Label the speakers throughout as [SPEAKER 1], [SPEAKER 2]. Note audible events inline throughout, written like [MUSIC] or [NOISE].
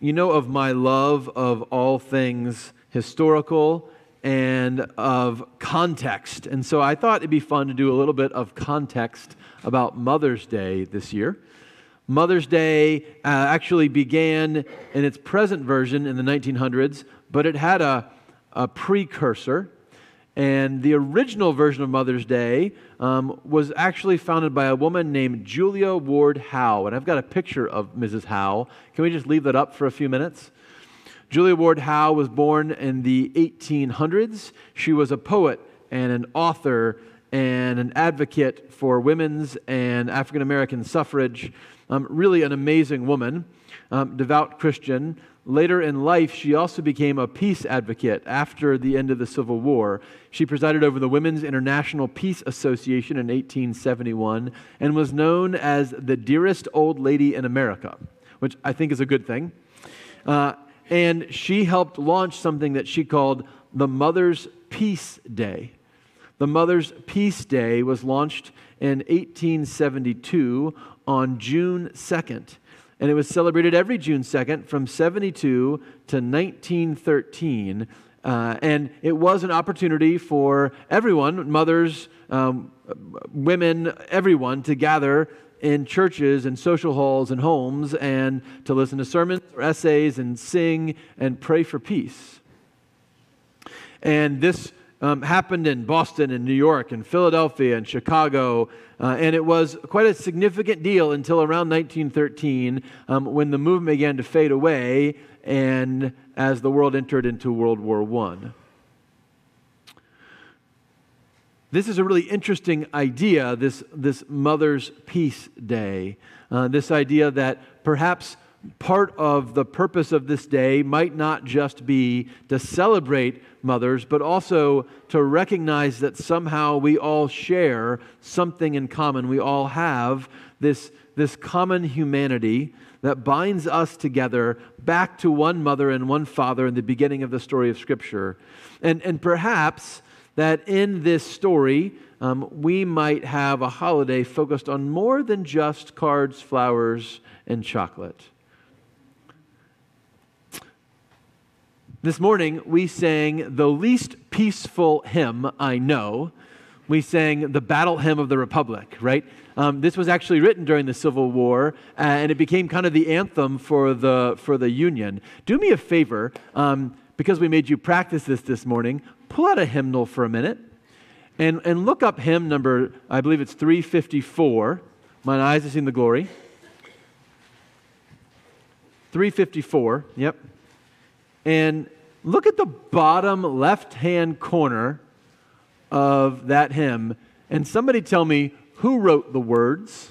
[SPEAKER 1] you know of my love of all things historical and of context. And so I thought it'd be fun to do a little bit of context about Mother's Day this year. Mother's Day uh, actually began in its present version in the 1900s, but it had a, a precursor. And the original version of Mother's Day um, was actually founded by a woman named Julia Ward Howe. And I've got a picture of Mrs. Howe. Can we just leave that up for a few minutes? Julia Ward Howe was born in the 1800s. She was a poet and an author and an advocate for women's and African American suffrage. Um, really an amazing woman, um, devout Christian. Later in life, she also became a peace advocate after the end of the Civil War. She presided over the Women's International Peace Association in 1871 and was known as the dearest old lady in America, which I think is a good thing. Uh, and she helped launch something that she called the Mother's Peace Day. The Mother's Peace Day was launched in 1872 on June 2nd. And it was celebrated every June 2nd from 72 to 1913. Uh, and it was an opportunity for everyone, mothers, um, women, everyone, to gather in churches and social halls and homes and to listen to sermons or essays and sing and pray for peace. And this um, happened in Boston and New York and Philadelphia and Chicago. Uh, and it was quite a significant deal until around 1913 um, when the movement began to fade away and as the world entered into World War I. This is a really interesting idea, this, this Mother's Peace Day. Uh, this idea that perhaps part of the purpose of this day might not just be to celebrate mothers, but also to recognize that somehow we all share something in common. We all have this, this common humanity that binds us together back to one mother and one father in the beginning of the story of Scripture. And, and perhaps that in this story, um, we might have a holiday focused on more than just cards, flowers, and chocolate. This morning, we sang the least peaceful hymn I know. We sang the battle hymn of the Republic, right? Um, this was actually written during the Civil War, uh, and it became kind of the anthem for the, for the Union. Do me a favor, um, because we made you practice this this morning, pull out a hymnal for a minute and, and look up hymn number, I believe it's 354. Mine eyes have seen the glory. 354, yep. And look at the bottom left hand corner of that hymn, and somebody tell me who wrote the words.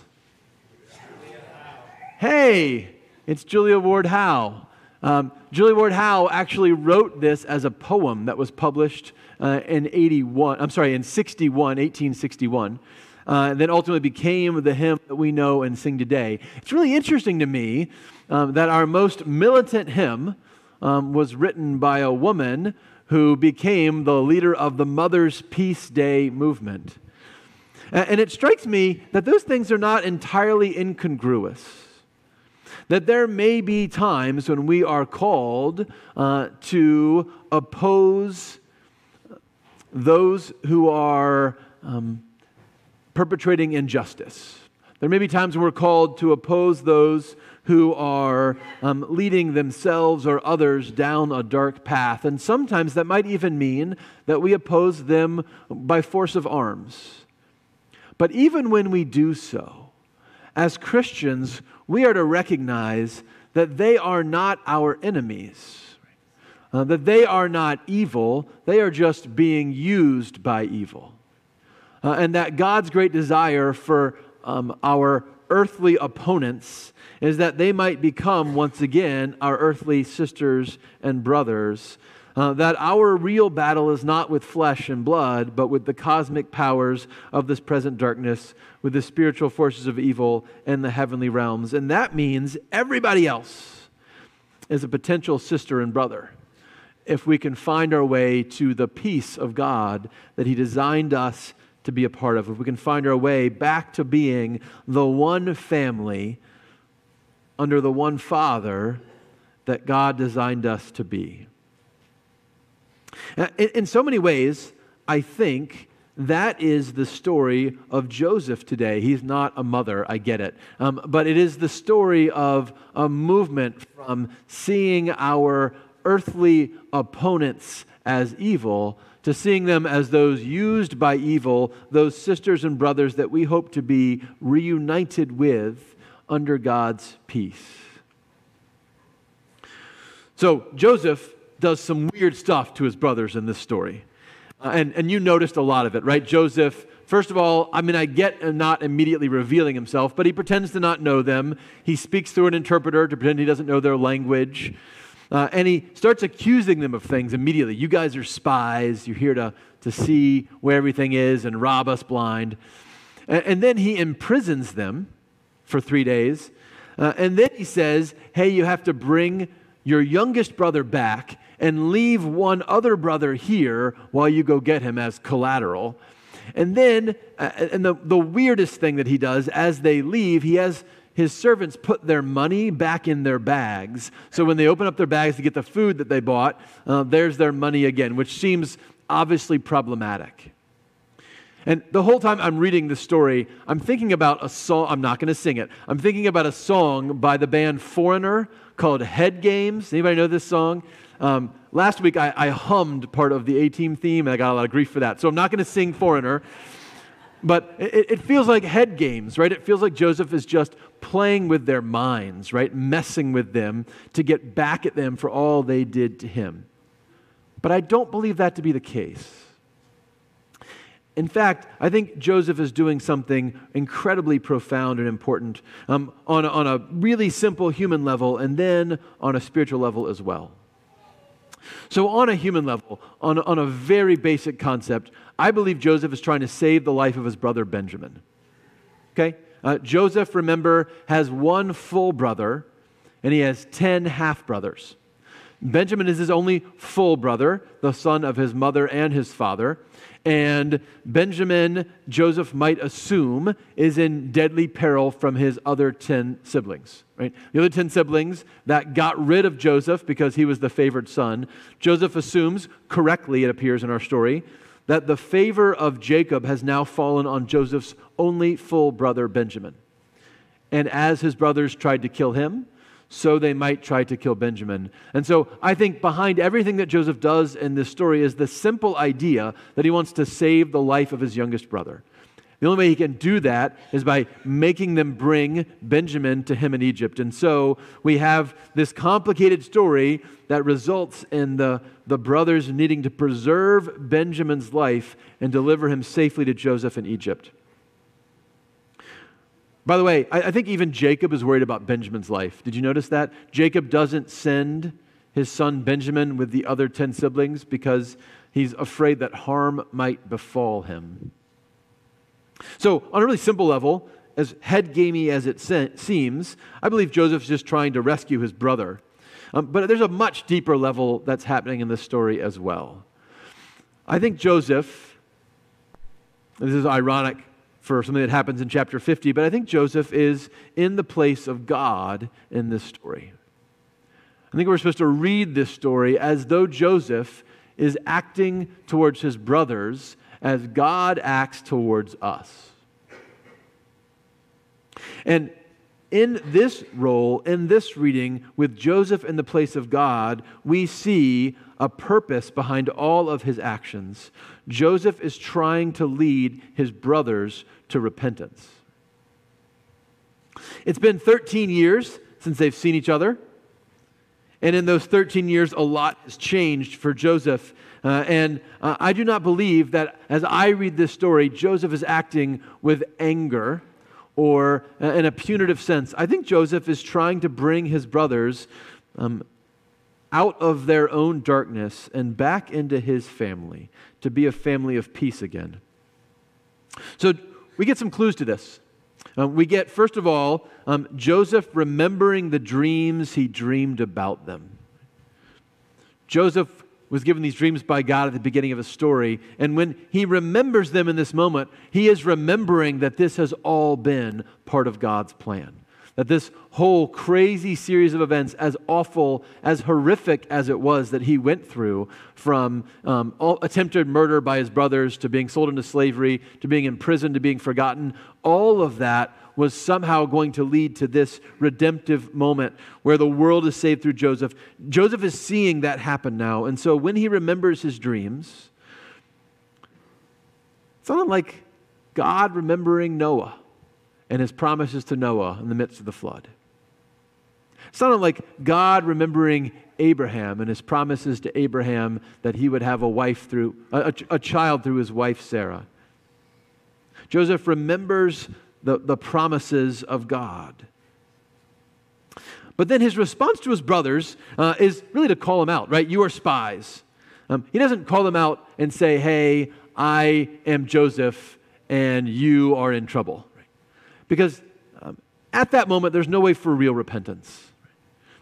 [SPEAKER 1] Hey, it's Julia Ward Howe. Um, Julia Ward Howe actually wrote this as a poem that was published uh, in 81, I'm sorry, in 61, 1861. Uh, that ultimately became the hymn that we know and sing today. It's really interesting to me um, that our most militant hymn, um, was written by a woman who became the leader of the Mother's Peace Day movement. And it strikes me that those things are not entirely incongruous. That there may be times when we are called uh, to oppose those who are um, perpetrating injustice. There may be times when we're called to oppose those who are um, leading themselves or others down a dark path. And sometimes that might even mean that we oppose them by force of arms. But even when we do so, as Christians, we are to recognize that they are not our enemies. Uh, that they are not evil, they are just being used by evil. Uh, and that God's great desire for um, our earthly opponents is that they might become once again our earthly sisters and brothers. Uh, that our real battle is not with flesh and blood, but with the cosmic powers of this present darkness, with the spiritual forces of evil and the heavenly realms. And that means everybody else is a potential sister and brother if we can find our way to the peace of God that He designed us to be a part of, if we can find our way back to being the one family under the one Father that God designed us to be. Uh, in, in so many ways, I think that is the story of Joseph today. He's not a mother, I get it. Um, but it is the story of a movement from seeing our earthly opponents as evil to seeing them as those used by evil, those sisters and brothers that we hope to be reunited with under God's peace. So Joseph does some weird stuff to his brothers in this story. Uh, and, and you noticed a lot of it, right? Joseph, first of all, I mean, I get not immediately revealing himself, but he pretends to not know them. He speaks through an interpreter to pretend he doesn't know their language. Uh, and he starts accusing them of things immediately. You guys are spies. You're here to, to see where everything is and rob us blind. And, and then he imprisons them for three days. Uh, and then he says, Hey, you have to bring your youngest brother back and leave one other brother here while you go get him as collateral. And then, uh, and the, the weirdest thing that he does as they leave, he has his servants put their money back in their bags. So when they open up their bags to get the food that they bought, uh, there's their money again, which seems obviously problematic. And the whole time I'm reading this story, I'm thinking about a song. I'm not going to sing it. I'm thinking about a song by the band Foreigner called Head Games. Anybody know this song? Um, last week I, I hummed part of the A Team theme, and I got a lot of grief for that. So I'm not going to sing Foreigner. But it, it, feels like head games, right? It feels like Joseph is just playing with their minds, right? Messing with them to get back at them for all they did to him. But I don't believe that to be the case. In fact, I think Joseph is doing something incredibly profound and important um, on, on a really simple human level and then on a spiritual level as well. So, on a human level, on, on a very basic concept, I believe Joseph is trying to save the life of his brother Benjamin. Okay? Uh, Joseph, remember, has one full brother and he has 10 half brothers. Benjamin is his only full brother, the son of his mother and his father. And Benjamin, Joseph might assume, is in deadly peril from his other 10 siblings. Right? The other 10 siblings that got rid of Joseph because he was the favored son. Joseph assumes, correctly, it appears in our story, that the favor of Jacob has now fallen on Joseph's only full brother, Benjamin. And as his brothers tried to kill him, so they might try to kill Benjamin. And so I think behind everything that Joseph does in this story is the simple idea that he wants to save the life of his youngest brother. The only way he can do that is by making them bring Benjamin to him in Egypt. And so we have this complicated story that results in the, the brothers needing to preserve Benjamin's life and deliver him safely to Joseph in Egypt. By the way, I, I think even Jacob is worried about Benjamin's life. Did you notice that? Jacob doesn't send his son Benjamin with the other 10 siblings because he's afraid that harm might befall him. So, on a really simple level, as head gamey as it se- seems, I believe Joseph's just trying to rescue his brother. Um, but there's a much deeper level that's happening in this story as well. I think Joseph, this is ironic for something that happens in chapter 50, but I think Joseph is in the place of God in this story. I think we're supposed to read this story as though Joseph is acting towards his brothers as God acts towards us. And in this role, in this reading, with Joseph in the place of God, we see a purpose behind all of his actions. Joseph is trying to lead his brothers to repentance. It's been 13 years since they've seen each other. And in those 13 years, a lot has changed for Joseph uh, and uh, I do not believe that as I read this story, Joseph is acting with anger or uh, in a punitive sense. I think Joseph is trying to bring his brothers um, out of their own darkness and back into his family to be a family of peace again. So we get some clues to this. Um, we get, first of all, um, Joseph remembering the dreams he dreamed about them. Joseph was given these dreams by God at the beginning of his story. And when he remembers them in this moment, he is remembering that this has all been part of God's plan. That this whole crazy series of events, as awful, as horrific as it was that he went through, from um, attempted murder by his brothers to being sold into slavery to being imprisoned to being forgotten, all of that was somehow going to lead to this redemptive moment where the world is saved through Joseph. Joseph is seeing that happen now. And so when he remembers his dreams, it's not like God remembering Noah and his promises to Noah in the midst of the flood. It's not like God remembering Abraham and his promises to Abraham that he would have a wife through a, a, child through his wife Sarah. Joseph remembers the, the promises of God. But then his response to his brothers uh, is really to call them out, right? You are spies. Um, he doesn't call them out and say, hey, I am Joseph and you are in trouble. Because um, at that moment, there's no way for real repentance.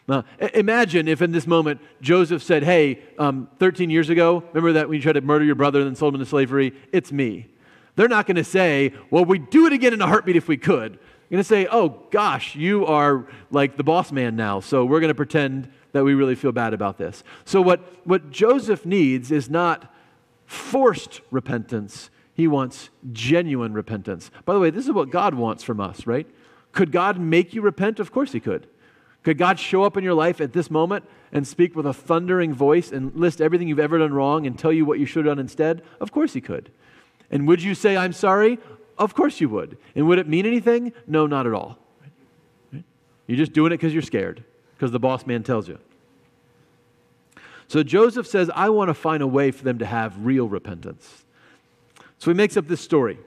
[SPEAKER 1] Now, imagine if in this moment Joseph said, Hey, um, 13 years ago, remember that when you tried to murder your brother and then sold him into slavery? It's me. They're not going to say, Well, we'd do it again in a heartbeat if we could. They're going to say, Oh, gosh, you are like the boss man now, so we're going to pretend that we really feel bad about this. So, what, what Joseph needs is not forced repentance, he wants genuine repentance. By the way, this is what God wants from us, right? Could God make you repent? Of course, He could. Could God show up in your life at this moment and speak with a thundering voice and list everything you've ever done wrong and tell you what you should have done instead? Of course, He could. And would you say, I'm sorry? Of course you would. And would it mean anything? No, not at all. You're just doing it because you're scared, because the boss man tells you. So Joseph says, I want to find a way for them to have real repentance. So he makes up this story.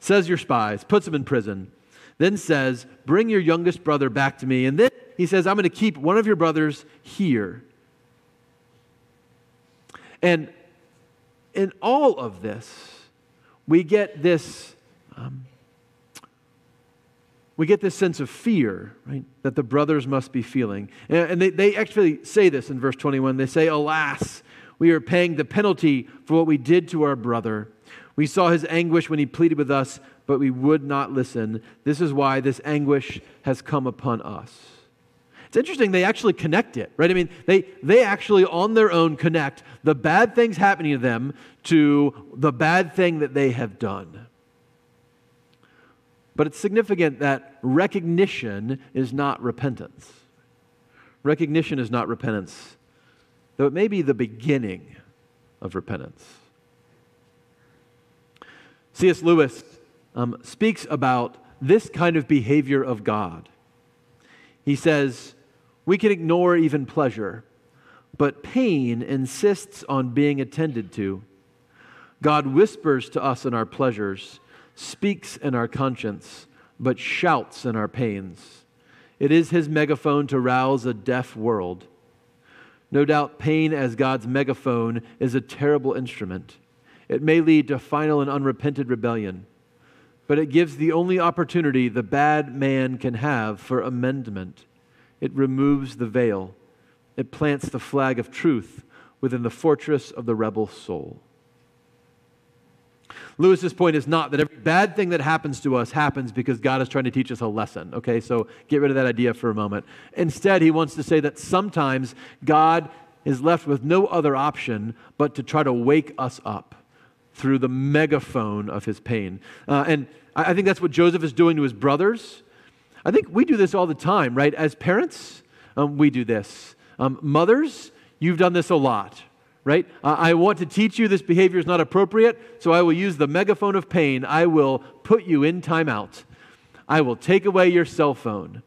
[SPEAKER 1] Says you're spies, puts them in prison, then says, Bring your youngest brother back to me. And then he says, I'm going to keep one of your brothers here. And in all of this, we get this. Um, we get this sense of fear, right, that the brothers must be feeling. And they, they actually say this in verse 21. They say, Alas, we are paying the penalty for what we did to our brother. We saw his anguish when he pleaded with us, but we would not listen. This is why this anguish has come upon us. It's interesting, they actually connect it, right? I mean, they, they actually on their own connect the bad things happening to them to the bad thing that they have done. But it's significant that recognition is not repentance. Recognition is not repentance, though it may be the beginning of repentance. C.S. Lewis um, speaks about this kind of behavior of God. He says, We can ignore even pleasure, but pain insists on being attended to. God whispers to us in our pleasures, speaks in our conscience, but shouts in our pains. It is his megaphone to rouse a deaf world. No doubt, pain as God's megaphone is a terrible instrument. It may lead to final and unrepented rebellion, but it gives the only opportunity the bad man can have for amendment. It removes the veil, it plants the flag of truth within the fortress of the rebel soul. Lewis's point is not that every bad thing that happens to us happens because God is trying to teach us a lesson. Okay, so get rid of that idea for a moment. Instead, he wants to say that sometimes God is left with no other option but to try to wake us up through the megaphone of his pain. Uh, and I, think that's what Joseph is doing to his brothers. I think we do this all the time, right? As parents, um, we do this. Um, mothers, you've done this a lot, right? I want to teach you this behavior is not appropriate, so I will use the megaphone of pain. I will put you in timeout. I will take away your cell phone.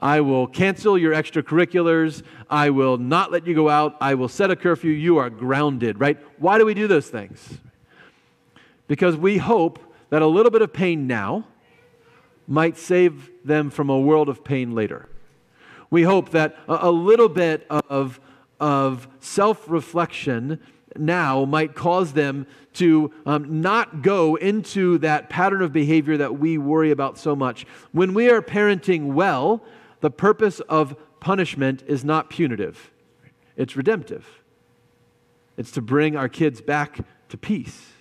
[SPEAKER 1] I will cancel your extracurriculars. I will not let you go out. I will set a curfew. You are grounded, right? Why do we do those things? because we hope that a little bit of pain now might save them from a world of pain later. We hope that a, little bit of, of self reflection now might cause them to um, not go into that pattern of behavior that we worry about so much. When we are parenting well, the purpose of punishment is not punitive, it's redemptive. It's to bring our kids back to peace.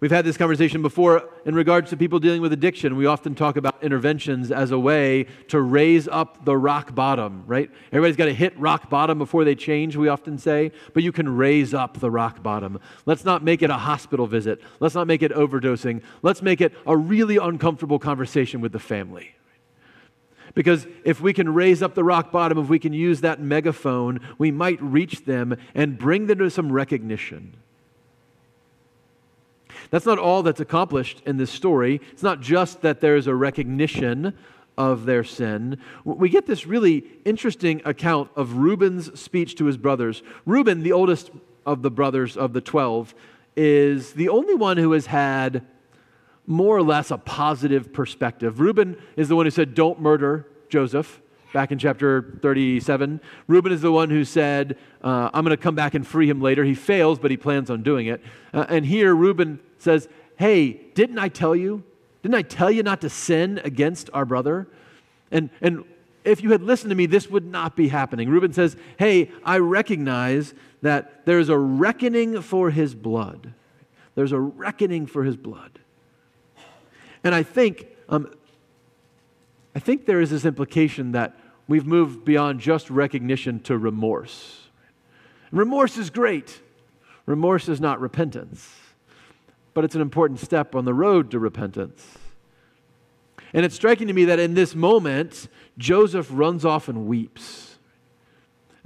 [SPEAKER 1] We've had this conversation before in regards to people dealing with addiction. We often talk about interventions as a way to raise up the rock bottom, right? Everybody's got to hit rock bottom before they change, we often say, but you can raise up the rock bottom. Let's not make it a hospital visit. Let's not make it overdosing. Let's make it a really uncomfortable conversation with the family. Because if we can raise up the rock bottom, if we can use that megaphone, we might reach them and bring them to some recognition. That's not all that's accomplished in this story. It's not just that there's a recognition of their sin. We get this really interesting account of Reuben's speech to his brothers. Reuben, the oldest of the brothers of the 12, is the only one who has had more or less a positive perspective. Reuben is the one who said, Don't murder Joseph back in chapter 37. Reuben is the one who said, uh, I'm going to come back and free him later. He fails, but he plans on doing it. Uh, and here, Reuben says, Hey, didn't I tell you? Didn't I tell you not to sin against our brother? And, and if you had listened to me, this would not be happening. Reuben says, Hey, I recognize that there's a reckoning for his blood. There's a reckoning for his blood. And I think, um, I think there is this implication that we've moved beyond just recognition to remorse. Remorse is great. Remorse is not repentance but it's an important step on the road to repentance. And it's striking to me that in this moment, Joseph runs off and weeps.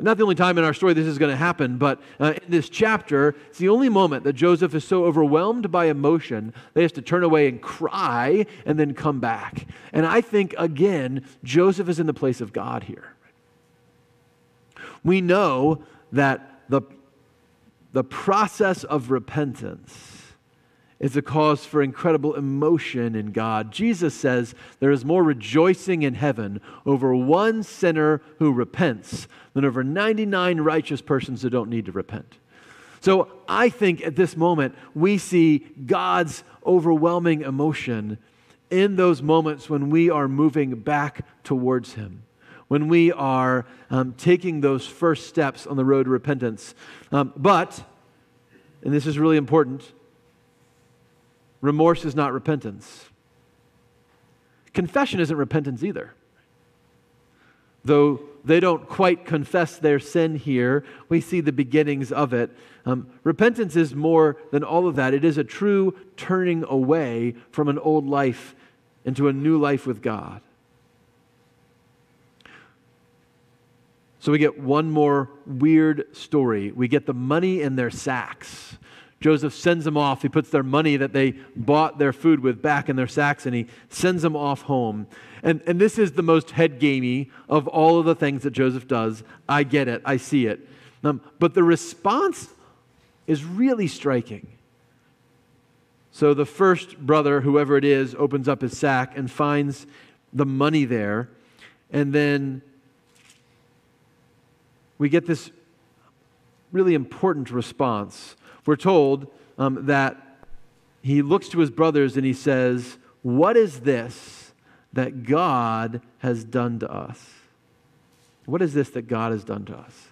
[SPEAKER 1] Not the only time in our story this is going to happen, but uh, in this chapter, it's the only moment that Joseph is so overwhelmed by emotion that he has to turn away and cry and then come back. And I think, again, Joseph is in the place of God here. We know that the, the process of repentance is a cause for incredible emotion in God. Jesus says there is more rejoicing in heaven over one sinner who repents than over 99 righteous persons who don't need to repent. So I think at this moment we see God's overwhelming emotion in those moments when we are moving back towards Him when we are um, taking those first steps on the road to repentance. Um, but, and this is really important, Remorse is not repentance. Confession isn't repentance either. Though they don't quite confess their sin here, we see the beginnings of it. Um, repentance is more than all of that. It is a true turning away from an old life into a new life with God. So we get one more weird story. We get the money in their sacks. Joseph sends them off. He puts their money that they bought their food with back in their sacks and he sends them off home. And, and this is the most head gamey of all of the things that Joseph does. I get it, I see it. Um, but the response is really striking. So the first brother, whoever it is, opens up his sack and finds the money there. And then we get this really important response we're told um, that he looks to his brothers and he says, What is this that God has done to us? What is this that God has done to us?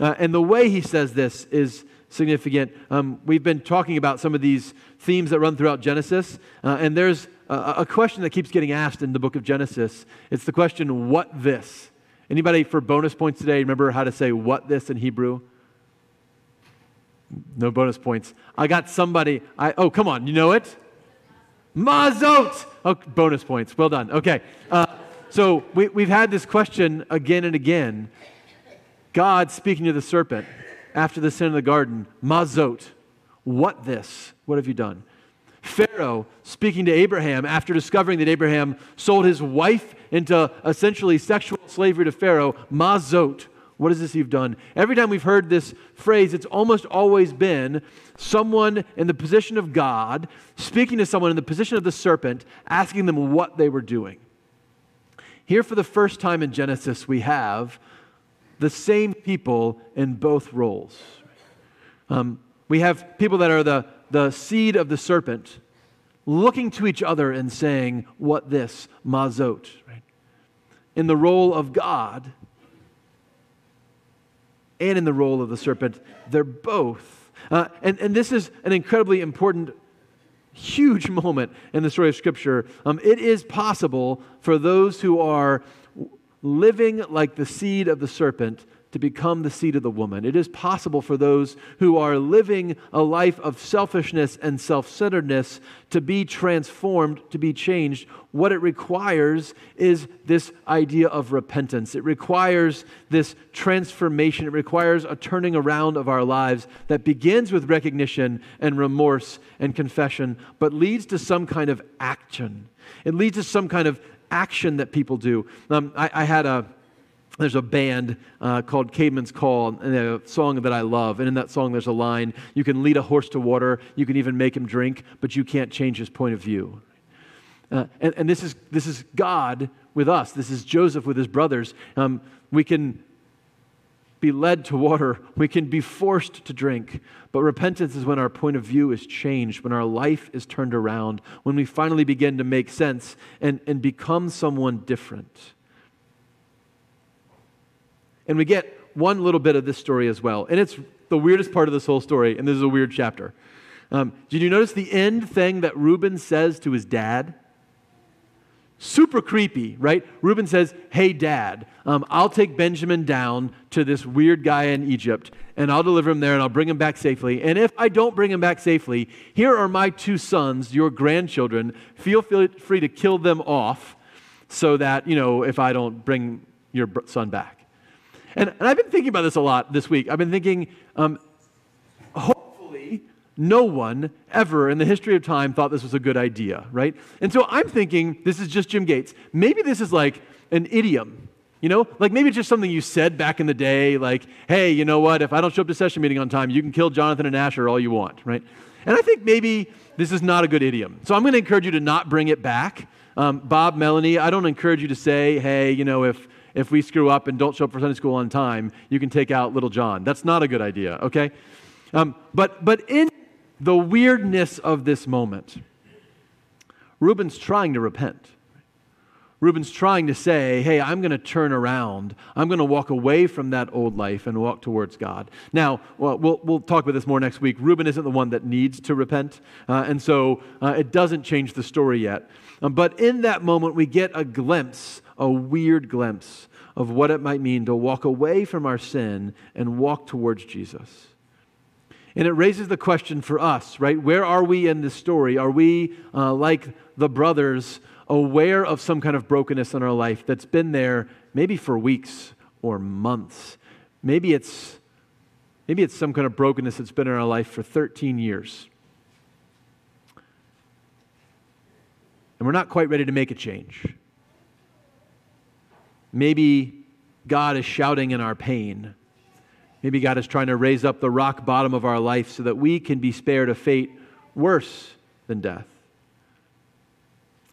[SPEAKER 1] Uh, and the way he says this is significant. Um, we've been talking about some of these themes that run throughout Genesis, uh, and there's a, a, question that keeps getting asked in the book of Genesis. It's the question, "What this?" Anybody for bonus points today remember how to say "what this" in Hebrew? No bonus points. I got somebody. I, oh, come on. You know it? Mazot. Oh, bonus points. Well done. Okay. Uh, so we, we've had this question again and again. God speaking to the serpent after the sin in the garden, Mazot. What this? What have you done? Pharaoh speaking to Abraham after discovering that Abraham sold his wife into essentially sexual slavery to Pharaoh, Mazot. What is this you've done? Every time we've heard this phrase, it's almost always been someone in the position of God speaking to someone in the position of the serpent, asking them what they were doing. Here, for the first time in Genesis, we have the same people in both roles. Um, we have people that are the, the seed of the serpent looking to each other and saying, What this? Mazot. Right? In the role of God, and in the role of the serpent. They're both. Uh, and, and this is an incredibly important huge [LAUGHS] moment in the story of Scripture. Um, it is possible for those who are living like the seed of the serpent to become the seed of the woman. It is possible for those who are living a life of selfishness and self centeredness to be transformed, to be changed. What it requires is this idea of repentance. It requires this transformation. It requires a turning around of our lives that begins with recognition and remorse and confession, but leads to some kind of action. It leads to some kind of action that people do. Um, I, I had a there's a band uh, called Caedmon's Call, and a song that I love. And in that song, there's a line You can lead a horse to water, you can even make him drink, but you can't change his point of view. Uh, and, and this, is, this is God with us. This is Joseph with his brothers. Um, we can be led to water, we can be forced to drink. But repentance is when our point of view is changed, when our life is turned around, when we finally begin to make sense and, and become someone different. And we get one little bit of this story as well. And it's the weirdest part of this whole story, and this is a weird chapter. Um, did you notice the end thing that Reuben says to his dad? Super creepy, right? Reuben says, Hey, dad, um, I'll take Benjamin down to this weird guy in Egypt, and I'll deliver him there, and I'll bring him back safely. And if I don't bring him back safely, here are my two sons, your grandchildren. Feel free to kill them off so that, you know, if I don't bring your son back. And, and I've been thinking about this a lot this week. I've been thinking, um, hopefully, no one ever in the history of time thought this was a good idea, right? And so I'm thinking, this is just Jim Gates. Maybe this is like an idiom. You know, like maybe it's just something you said back in the day, like, hey, you know what? If I don't show up to session meeting on time, you can kill Jonathan and Asher all you want, right? And I think maybe this is not a good idiom. So I'm going to encourage you to not bring it back. Um, Bob, Melanie, I don't encourage you to say, hey, you know, if if we screw up and don't show up for Sunday school on time, you can take out little John. That's not a good idea, okay? Um, but, but in the weirdness of this moment, Reuben's trying to repent. Reuben's trying to say, hey, I'm going to turn around. I'm going to walk away from that old life and walk towards God. Now, well, we'll, talk about this more next week. Reuben isn't the one that needs to repent, uh, and so uh, it doesn't change the story yet. Um, but in that moment, we get a glimpse, a weird glimpse of what it might mean to walk away from our sin and walk towards Jesus. And it raises the question for us, right? Where are we in this story? Are we uh, like the brothers aware of some kind of brokenness in our life that's been there maybe for weeks or months? Maybe it's, maybe it's some kind of brokenness that's been in our life for 13 years. And we're not quite ready to make a change. Maybe God is shouting in our pain. Maybe God is trying to raise up the rock bottom of our life so that we can be spared a fate worse than death.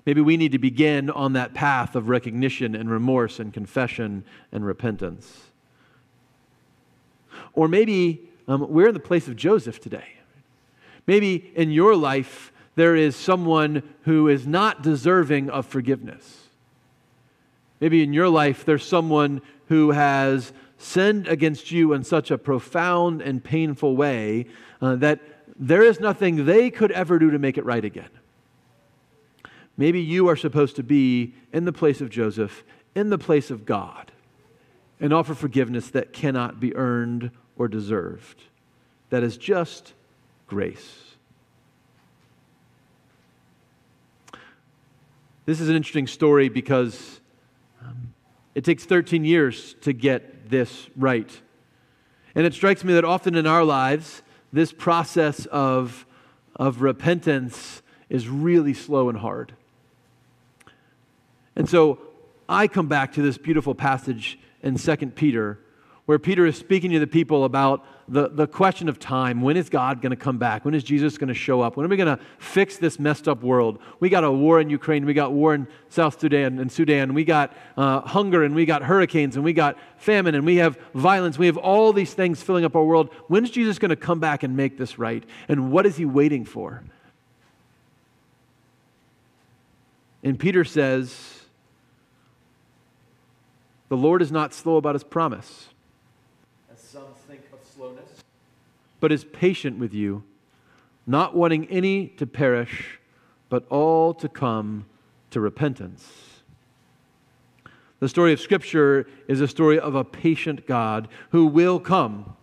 [SPEAKER 1] Maybe we need to begin on that path of recognition and remorse and confession and repentance. Or maybe um, we're in the place of Joseph today. Maybe in your life, there is someone who is not deserving of forgiveness. Maybe in your life, there's someone who has sinned against you in such a profound and painful way uh, that there is nothing they could ever do to make it right again. Maybe you are supposed to be in the place of Joseph, in the place of God, and offer forgiveness that cannot be earned or deserved. That is just grace. This is an interesting story because it takes 13 years to get this right. And it strikes me that often in our lives, this process of, of repentance is really slow and hard. And so I come back to this beautiful passage in 2 Peter where Peter is speaking to the people about the, the question of time. When is God going to come back? When is Jesus going to show up? When are we going to fix this messed up world? We got a war in Ukraine. We got war in South Sudan and Sudan. We got uh, hunger and we got hurricanes and we got famine and we have violence. We have all these things filling up our world. When is Jesus going to come back and make this right? And what is he waiting for? And Peter says, The Lord is not slow about his promise but is patient with you, not wanting any to perish, but all to come to repentance. The story of Scripture is a story of a patient God who will come.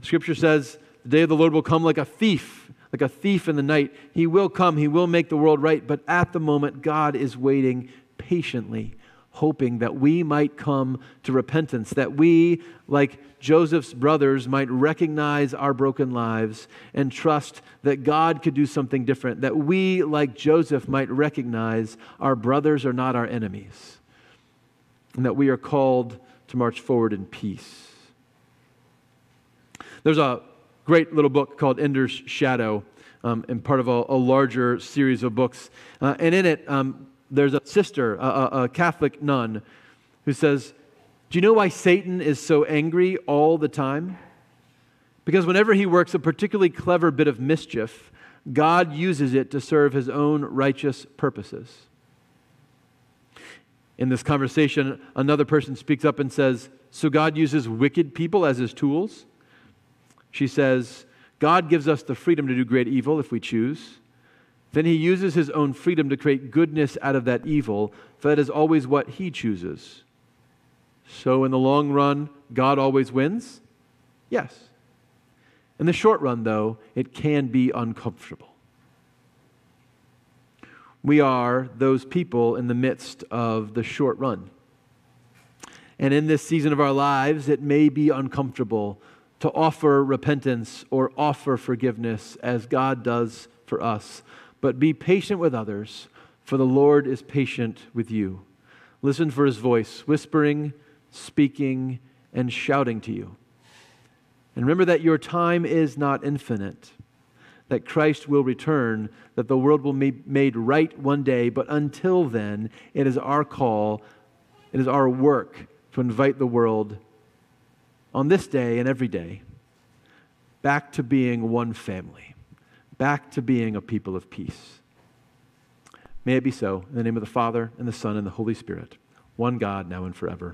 [SPEAKER 1] Scripture says, The day of the Lord will come like a thief, like a thief in the night. He will come, He will make the world right, but at the moment, God is waiting patiently hoping that we might come to repentance, that we, like Joseph's brothers, might recognize our broken lives and trust that God could do something different, that we, like Joseph, might recognize our brothers are not our enemies, and that we are called to march forward in peace. There's a great little book called Ender's Shadow. Um, and part of a, a, larger series of books. Uh, and in it, um, there's a sister, a, a Catholic nun, who says, Do you know why Satan is so angry all the time? Because whenever he works a particularly clever bit of mischief, God uses it to serve his own righteous purposes. In this conversation, another person speaks up and says, So God uses wicked people as his tools? She says, God gives us the freedom to do great evil if we choose. Then he uses his own freedom to create goodness out of that evil, for that is always what he chooses. So, in the long run, God always wins? Yes. In the short run, though, it can be uncomfortable. We are those people in the midst of the short run. And in this season of our lives, it may be uncomfortable to offer repentance or offer forgiveness as God does for us. But be patient with others, for the Lord is patient with you. Listen for his voice, whispering, speaking, and shouting to you. And remember that your time is not infinite, that Christ will return, that the world will be made right one day, but until then, it is our call, it is our work to invite the world on this day and every day back to being one family back to being a people of peace. May it be so. In the name of the Father, and the Son, and the Holy Spirit, one God, now and forever.